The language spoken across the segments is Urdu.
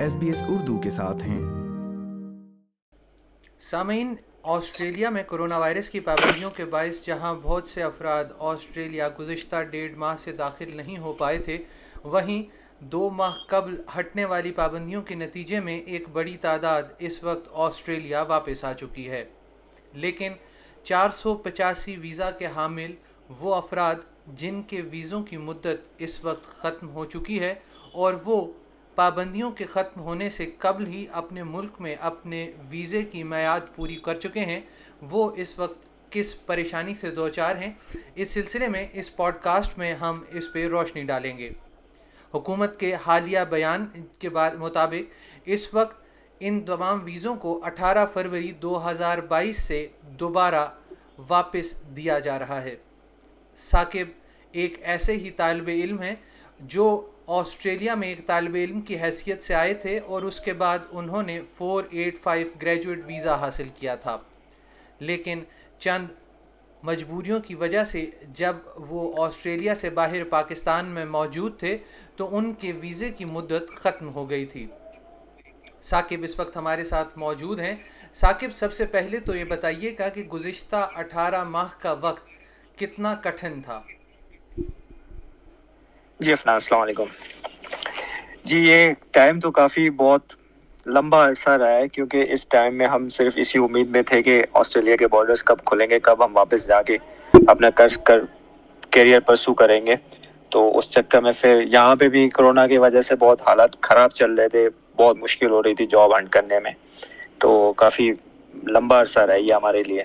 ایس بی ایس اردو کے ساتھ ہیں۔ سامعین، آسٹریلیا میں کرونا وائرس کی پابندیوں کے باعث جہاں بہت سے افراد آسٹریلیا گزشتہ ڈیڑھ ماہ سے داخل نہیں ہو پائے تھے، وہیں دو ماہ قبل ہٹنے والی پابندیوں کے نتیجے میں ایک بڑی تعداد اس وقت آسٹریلیا واپس آ چکی ہے۔ لیکن چار سو پچاسی ویزا کے حامل وہ افراد جن کے ویزوں کی مدت اس وقت ختم ہو چکی ہے اور وہ پابندیوں کے ختم ہونے سے قبل ہی اپنے ملک میں اپنے ویزے کی میعاد پوری کر چکے ہیں۔ وہ اس وقت کس پریشانی سے دوچار ہیں، اس سلسلے میں اس پوڈ کاسٹ میں ہم اس پہ روشنی ڈالیں گے۔ حکومت کے حالیہ بیان کے بار، مطابق اس وقت ان تمام ویزوں کو اٹھارہ فروری دو ہزار بائیس سے دوبارہ واپس دیا جا رہا ہے۔ ثاقب ایک ایسے ہی طالب علم ہیں جو آسٹریلیا میں ایک طالب علم کی حیثیت سے آئے تھے اور اس کے بعد انہوں نے four eight five graduate visa حاصل کیا تھا۔ لیکن چند مجبوریوں کی وجہ سے جب وہ آسٹریلیا سے باہر پاکستان میں موجود تھے تو ان کے ویزے کی مدت ختم ہو گئی تھی۔ ثاقب اس وقت ہمارے ساتھ موجود ہیں۔ ثاقب، سب سے پہلے تو یہ بتائیے گا کہ گزشتہ اٹھارہ ماہ کا وقت کتنا کٹھن تھا۔ جی افنان السلام علیکم۔ جی یہ ٹائم تو کافی بہت لمبا عرصہ رہا ہے، کیونکہ اس ٹائم میں ہم صرف اسی امید میں تھے کہ آسٹریلیا کے بارڈرز کب کھلیں گے، کب ہم واپس جا کے اپنا قرض کر کیریئر پرسو کریں گے۔ تو اس چکر میں پھر یہاں پہ بھی کرونا کی وجہ سے بہت حالات خراب چل رہے تھے، بہت مشکل ہو رہی تھی جاب ہنٹ کرنے میں۔ تو کافی لمبا عرصہ رہا یہ ہمارے لیے۔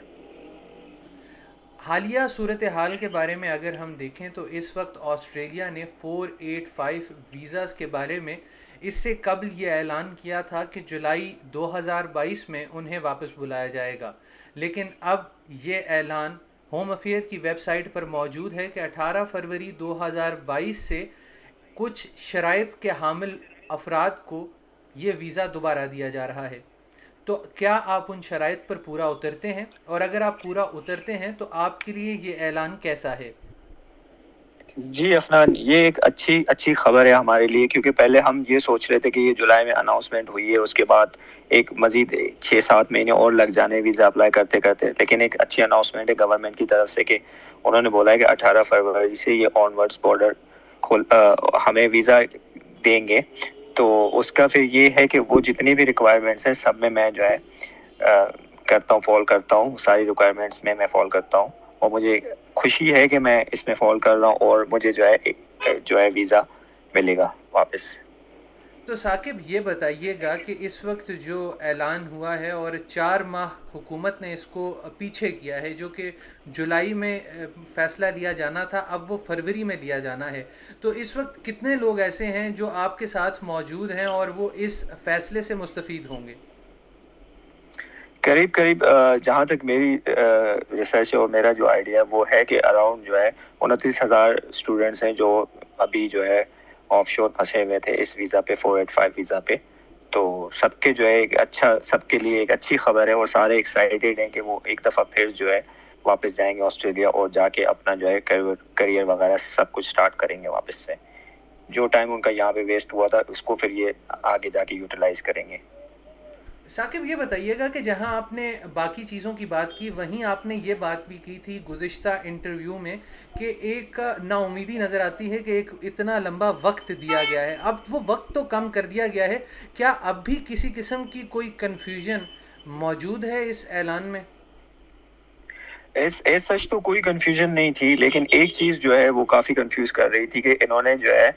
حالیہ صورت حال کے بارے میں اگر ہم دیکھیں تو اس وقت آسٹریلیا نے فور ایٹ فائیو ویزاز کے بارے میں اس سے قبل یہ اعلان کیا تھا کہ جولائی دو ہزار بائیس میں انہیں واپس بلایا جائے گا۔ لیکن اب یہ اعلان ہوم افیئر کی ویب سائٹ پر موجود ہے کہ اٹھارہ فروری دو ہزار بائیس سے کچھ شرائط کے حامل افراد کو یہ ویزا دوبارہ دیا جا رہا ہے۔ تو کیا آپ ان شرائط پر پورا اترتے ہیں؟ اور اگر آپ پورا اترتے ہیں تو آپ کے لیے یہ اعلان کیسا ہے؟ جی افنان، یہ ایک اچھی اچھی خبر ہے ہمارے لیے، کیونکہ پہلے ہم یہ سوچ رہے تھے کہ یہ جولائی میں اناؤنسمنٹ ہوئی ہے، اس کے بعد ایک مزید چھ سات مہینے اور لگ جانے ویزا اپلائی کرتے کرتے، لیکن ایک اچھی اناؤنسمنٹ ہے گورنمنٹ کی طرف سے کہ انہوں نے بولا ہے کہ اٹھارہ فروری سے یہ آن ورڈس بارڈر کھول ہمیں ویزا دیں گے۔ تو اس کا پھر یہ ہے کہ وہ جتنی بھی ریکوائرمنٹس ہیں سب میں میں جو ہے کرتا ہوں فال کرتا ہوں۔ ساری ریکوائرمنٹس میں میں فال کرتا ہوں۔ اور مجھے خوشی ہے کہ میں اس میں فال کر رہا ہوں اور مجھے جو ہے جو ہے ویزا ملے گا واپس۔ تو ثاقب یہ بتائیے گا کہ اس وقت جو اعلان ہوا ہے اور چار ماہ حکومت نے اس کو پیچھے کیا ہے، جو کہ جولائی میں فیصلہ لیا جانا تھا، اب وہ فروری میں لیا جانا ہے۔ تو اس وقت کتنے لوگ ایسے ہیں جو آپ کے ساتھ موجود ہیں اور وہ اس فیصلے سے مستفید ہوں گے؟ قریب قریب جہاں تک میری ریسرچ اور میرا جو آئیڈیا وہ ہے کہ اراؤنڈ جو ہے، انتیس ہزار اسٹوڈنٹس ہیں جو ابھی جو ہے آف شور پھنسے ہوئے تھے اس ویزا پہ فور ایٹ فائیو ویزا پہ۔ تو سب کے جو ہے ایک اچھا سب کے لیے ایک اچھی خبر ہے اور سارے ایکسائٹیڈ ہیں کہ وہ ایک دفعہ پھر جو ہے واپس جائیں گے آسٹریلیا اور جا کے اپنا جو ہے کریئر وغیرہ سب کچھ اسٹارٹ کریں گے واپس سے۔ جو ٹائم ان کا یہاں پہ ویسٹ ہوا تھا، اس کو پھر یہ آگے جا کے یوٹیلائز کریں گے۔ ثاقب، یہ بتائیے گا کہ جہاں آپ نے باقی چیزوں کی بات کی، وہیں آپ نے یہ بات بھی کی تھی گزشتہ انٹرویو میں کہ ایک نا امیدی نظر آتی ہے کہ ایک اتنا لمبا وقت دیا گیا ہے۔ اب وہ وقت تو کم کر دیا گیا ہے۔ کیا اب بھی کسی قسم کی کوئی کنفیوژن موجود ہے اس اعلان میں؟ ایس سچ تو کوئی کنفیوژن نہیں تھی، لیکن ایک چیز جو ہے وہ کافی کنفیوز کر رہی تھی کہ انہوں نے جو ہے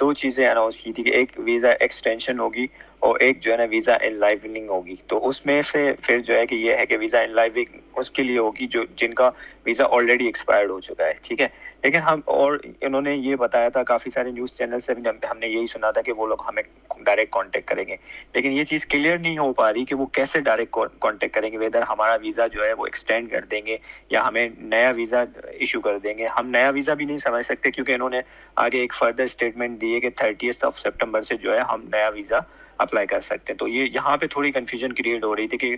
دو چیزیں اناؤنس کی تھی کہ ایک ویزا ایکسٹینشن ہوگی اور ایک جو ہے نا ویزا ان لائوننگ ہوگی۔ تو اس میں سے پھر جو ہے کہ یہ ہے کہ ویزا ان لائوننگ اس کے لیے ہوگی جو جن کا ویزا آلریڈی ایکسپائرڈ ہو چکا ہے، ٹھیک ہے؟ لیکن ہم اور انہوں نے یہ بتایا تھا، کافی سارے نیوز چینل سے ہم نے یہی سنا تھا کہ وہ لوگ ہمیں ڈائریکٹ کانٹیکٹ کریں گے۔ لیکن یہ چیز کلیئر نہیں ہو پا رہی کہ وہ کیسے ڈائریکٹ کانٹیکٹ کریں گے ویدر ہمارا ویزا جو ہے وہ ایکسٹینڈ کر دیں گے یا ہمیں نیا ویزا ایشو کر دیں گے۔ ہم نیا ویزا بھی نہیں سمجھ سکتے کیونکہ انہوں نے آگے ایک فردر اسٹیٹمنٹ دی ہے کہ تھرٹیتھ آف سپٹمبر سے جو ہے ہم نیا ویزا اپلائی کر سکتے ہیں۔ تو یہ یہاں پہ تھوڑی کنفیوژن کریٹ ہو رہی تھی کہ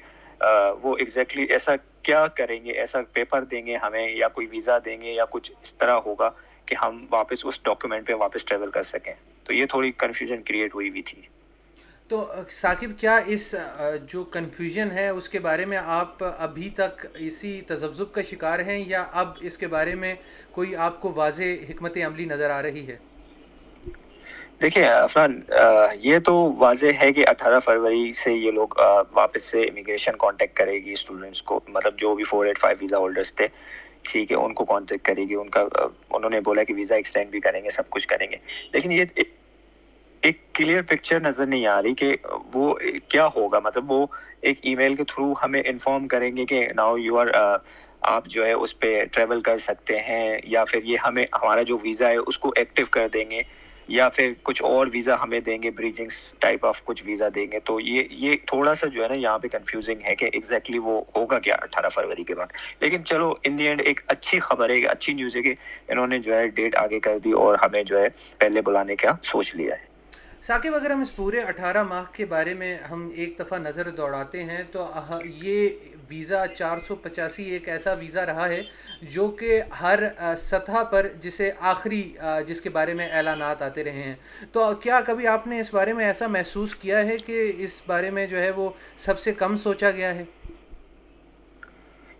وہ ایگزیکٹلی ایسا کیا کریں گے؟ ایسا پیپر دیں گے ہمیں یا کوئی ویزا دیں گے یا کچھ اس طرح ہوگا کہ ہم واپس اس ڈاکیومنٹ پہ واپس ٹریول کر سکیں۔ تو یہ تھوڑی کنفیوژن کریٹ ہوئی ہوئی تھی۔ تو ثاقب، کیا اس جو کنفیوژن ہے اس کے بارے میں آپ ابھی تک اسی تذبذب کا شکار ہیں یا اب اس کے بارے میں کوئی آپ کو واضح حکمت عملی نظر آ رہی ہے؟ دیکھیے عفران یہ تو واضح ہے کہ اٹھارہ فروری سے یہ لوگ واپس سے امیگریشن کانٹیکٹ کرے گی اسٹوڈنٹس کو۔ مطلب جو بھی four eight five visa holders تھے، ٹھیک ہے، ان کو کانٹیکٹ کرے گی۔ ان کا انہوں نے بولا کہ ویزا ایکسٹینڈ بھی کریں گے، سب کچھ کریں گے۔ لیکن یہ ایک کلیئر پکچر نظر نہیں آ رہی کہ وہ کیا ہوگا۔ مطلب وہ ایک ای میل کے تھرو ہمیں انفارم کریں گے کہ ناؤ یو آر آپ جو ہے اس پہ ٹریول کر سکتے ہیں یا پھر یہ ہمیں، ہمارا جو ویزا ہے اس کو ایکٹیو کر دیں گے۔ یا پھر کچھ اور ویزا ہمیں دیں گے بریجنگس ٹائپ آف کچھ ویزا دیں گے۔ تو یہ یہ تھوڑا سا جو ہے نا، یہاں پہ کنفیوزنگ ہے کہ ایگزیکٹلی وہ ہوگا کیا اٹھارہ فروری کے بعد۔ لیکن چلو ان دی اینڈ ایک اچھی خبر ہے، ایک اچھی نیوز ہے کہ انہوں نے جو ہے ڈیٹ آگے کر دی اور ہمیں جو ہے پہلے بلانے کا سوچ لیا ہے۔ ثاقب اگر ہم اس پورے اٹھارہ ماہ کے بارے میں ہم ایک دفعہ نظر دوڑاتے ہیں تو یہ ویزا چار سو پچاسی ایک ایسا ویزا رہا ہے جو کہ ہر سطح پر جسے آخری جس کے بارے میں اعلانات آتے رہے ہیں۔ تو کیا کبھی آپ نے اس بارے میں ایسا محسوس کیا ہے کہ اس بارے میں جو ہے وہ سب سے کم سوچا گیا ہے؟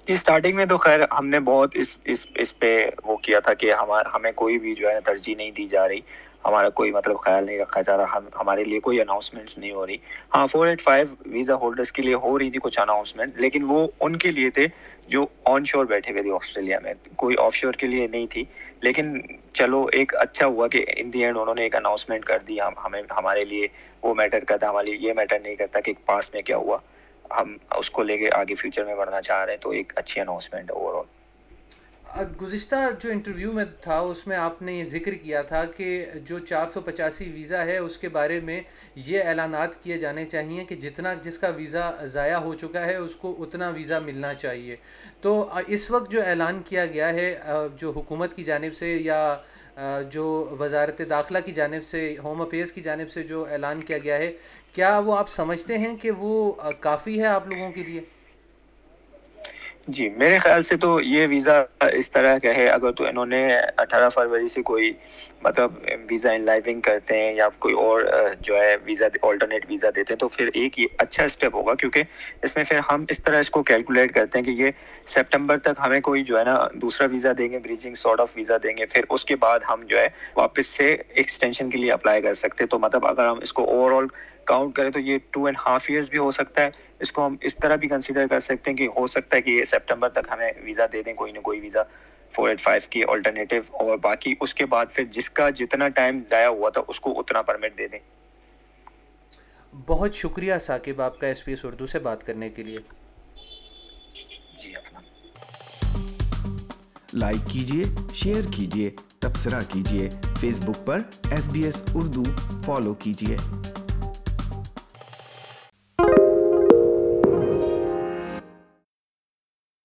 اسٹارٹنگ میں تو خیر ہم نے بہت اس اس اس پہ وہ کیا تھا کہ ہمیں کوئی بھی جو ہے ترجیح نہیں دی جا رہی۔ ہمارا کوئی مطلب خیال نہیں رکھا جا رہا ہمارے لیے کوئی اناؤنسمنٹس نہیں ہو رہی۔ ہاں four eight five visa holders کے لیے ہو رہی تھی کچھ اناؤنسمنٹ لیکن وہ ان کے لیے تھے جو آن شور بیٹھے ہوئے تھے آسٹریلیا میں۔ کوئی آف شور کے لیے نہیں تھی، لیکن چلو، ایک اچھا ہوا کہ ان دی اینڈ انہوں نے ایک اناؤنسمنٹ کر دی۔ ہمیں ہمارے لیے وہ میٹر کرتا، ہمارے لیے یہ میٹر نہیں کرتا کہ پاس میں کیا ہوا۔ ہم اس کو لے کے آگے فیوچر میں بڑھنا چاہ رہے ہیں، تو ایک اچھی اناؤنسمنٹ ہے اوور آل گزشتہ جو انٹرویو میں تھا، اس میں آپ نے یہ ذکر کیا تھا کہ جو چار سو پچاسی ویزا ہے، اس کے بارے میں یہ اعلانات کیے جانے چاہیے کہ جتنا جس کا ویزا ضائع ہو چکا ہے، اس کو اتنا ویزا ملنا چاہیے۔ تو اس وقت جو اعلان کیا گیا ہے جو حکومت کی جانب سے یا جو وزارت داخلہ کی جانب سے، ہوم افیئرس کی جانب سے جو اعلان کیا گیا ہے، کیا وہ آپ سمجھتے ہیں کہ وہ کافی ہے آپ لوگوں کے لیے؟ جی میرے خیال سے تو یہ ویزا اس طرح کا ہے، اگر تو انہوں نے اٹھارہ فروری سے کوئی مطلب ویزا ان لائیونگ کرتے ہیں یا کوئی اور جو ہے ویزا آلٹرنیٹ ویزا دیتے ہیں، تو پھر ایک یہ اچھا اسٹیپ ہوگا، کیونکہ اس میں پھر ہم اس طرح اس کو کیلکولیٹ کرتے ہیں کہ یہ سپٹمبر تک ہمیں کوئی جو ہے نا دوسرا ویزا دیں گے بریجنگ سارٹ آف ویزا دیں گے، پھر اس کے بعد ہم جو ہے واپس سے ایکسٹینشن کے لیے اپلائی کر سکتے تو مطلب اگر ہم اس کو اوور آل کاؤنٹ کریں تو یہ ٹو اینڈ ہاف ایئرس بھی ہو سکتا ہے۔ اس کو ہم اس طرح بھی کنسیڈر کر سکتے ہیں کہ ہو سکتا ہے کہ یہ سپٹمبر تک ہمیں ویزا دے دیں کوئی نہ کوئی ویزا فور ایٹ فائیو کی آلٹرنیٹیو اور باقی اس کے بعد پھر جس کا جتنا ٹائم ضائع ہوا تھا اس کو اتنا پرمٹ دے دیں۔ بہت شکریہ ثاقب آپ کا ایس پی ایس اردو سے بات کرنے کے لیے۔ جی لائک کیجیے شیئر کیجیے تبصرہ کیجیے فیس بک پر S B S Urdu follow کیجیے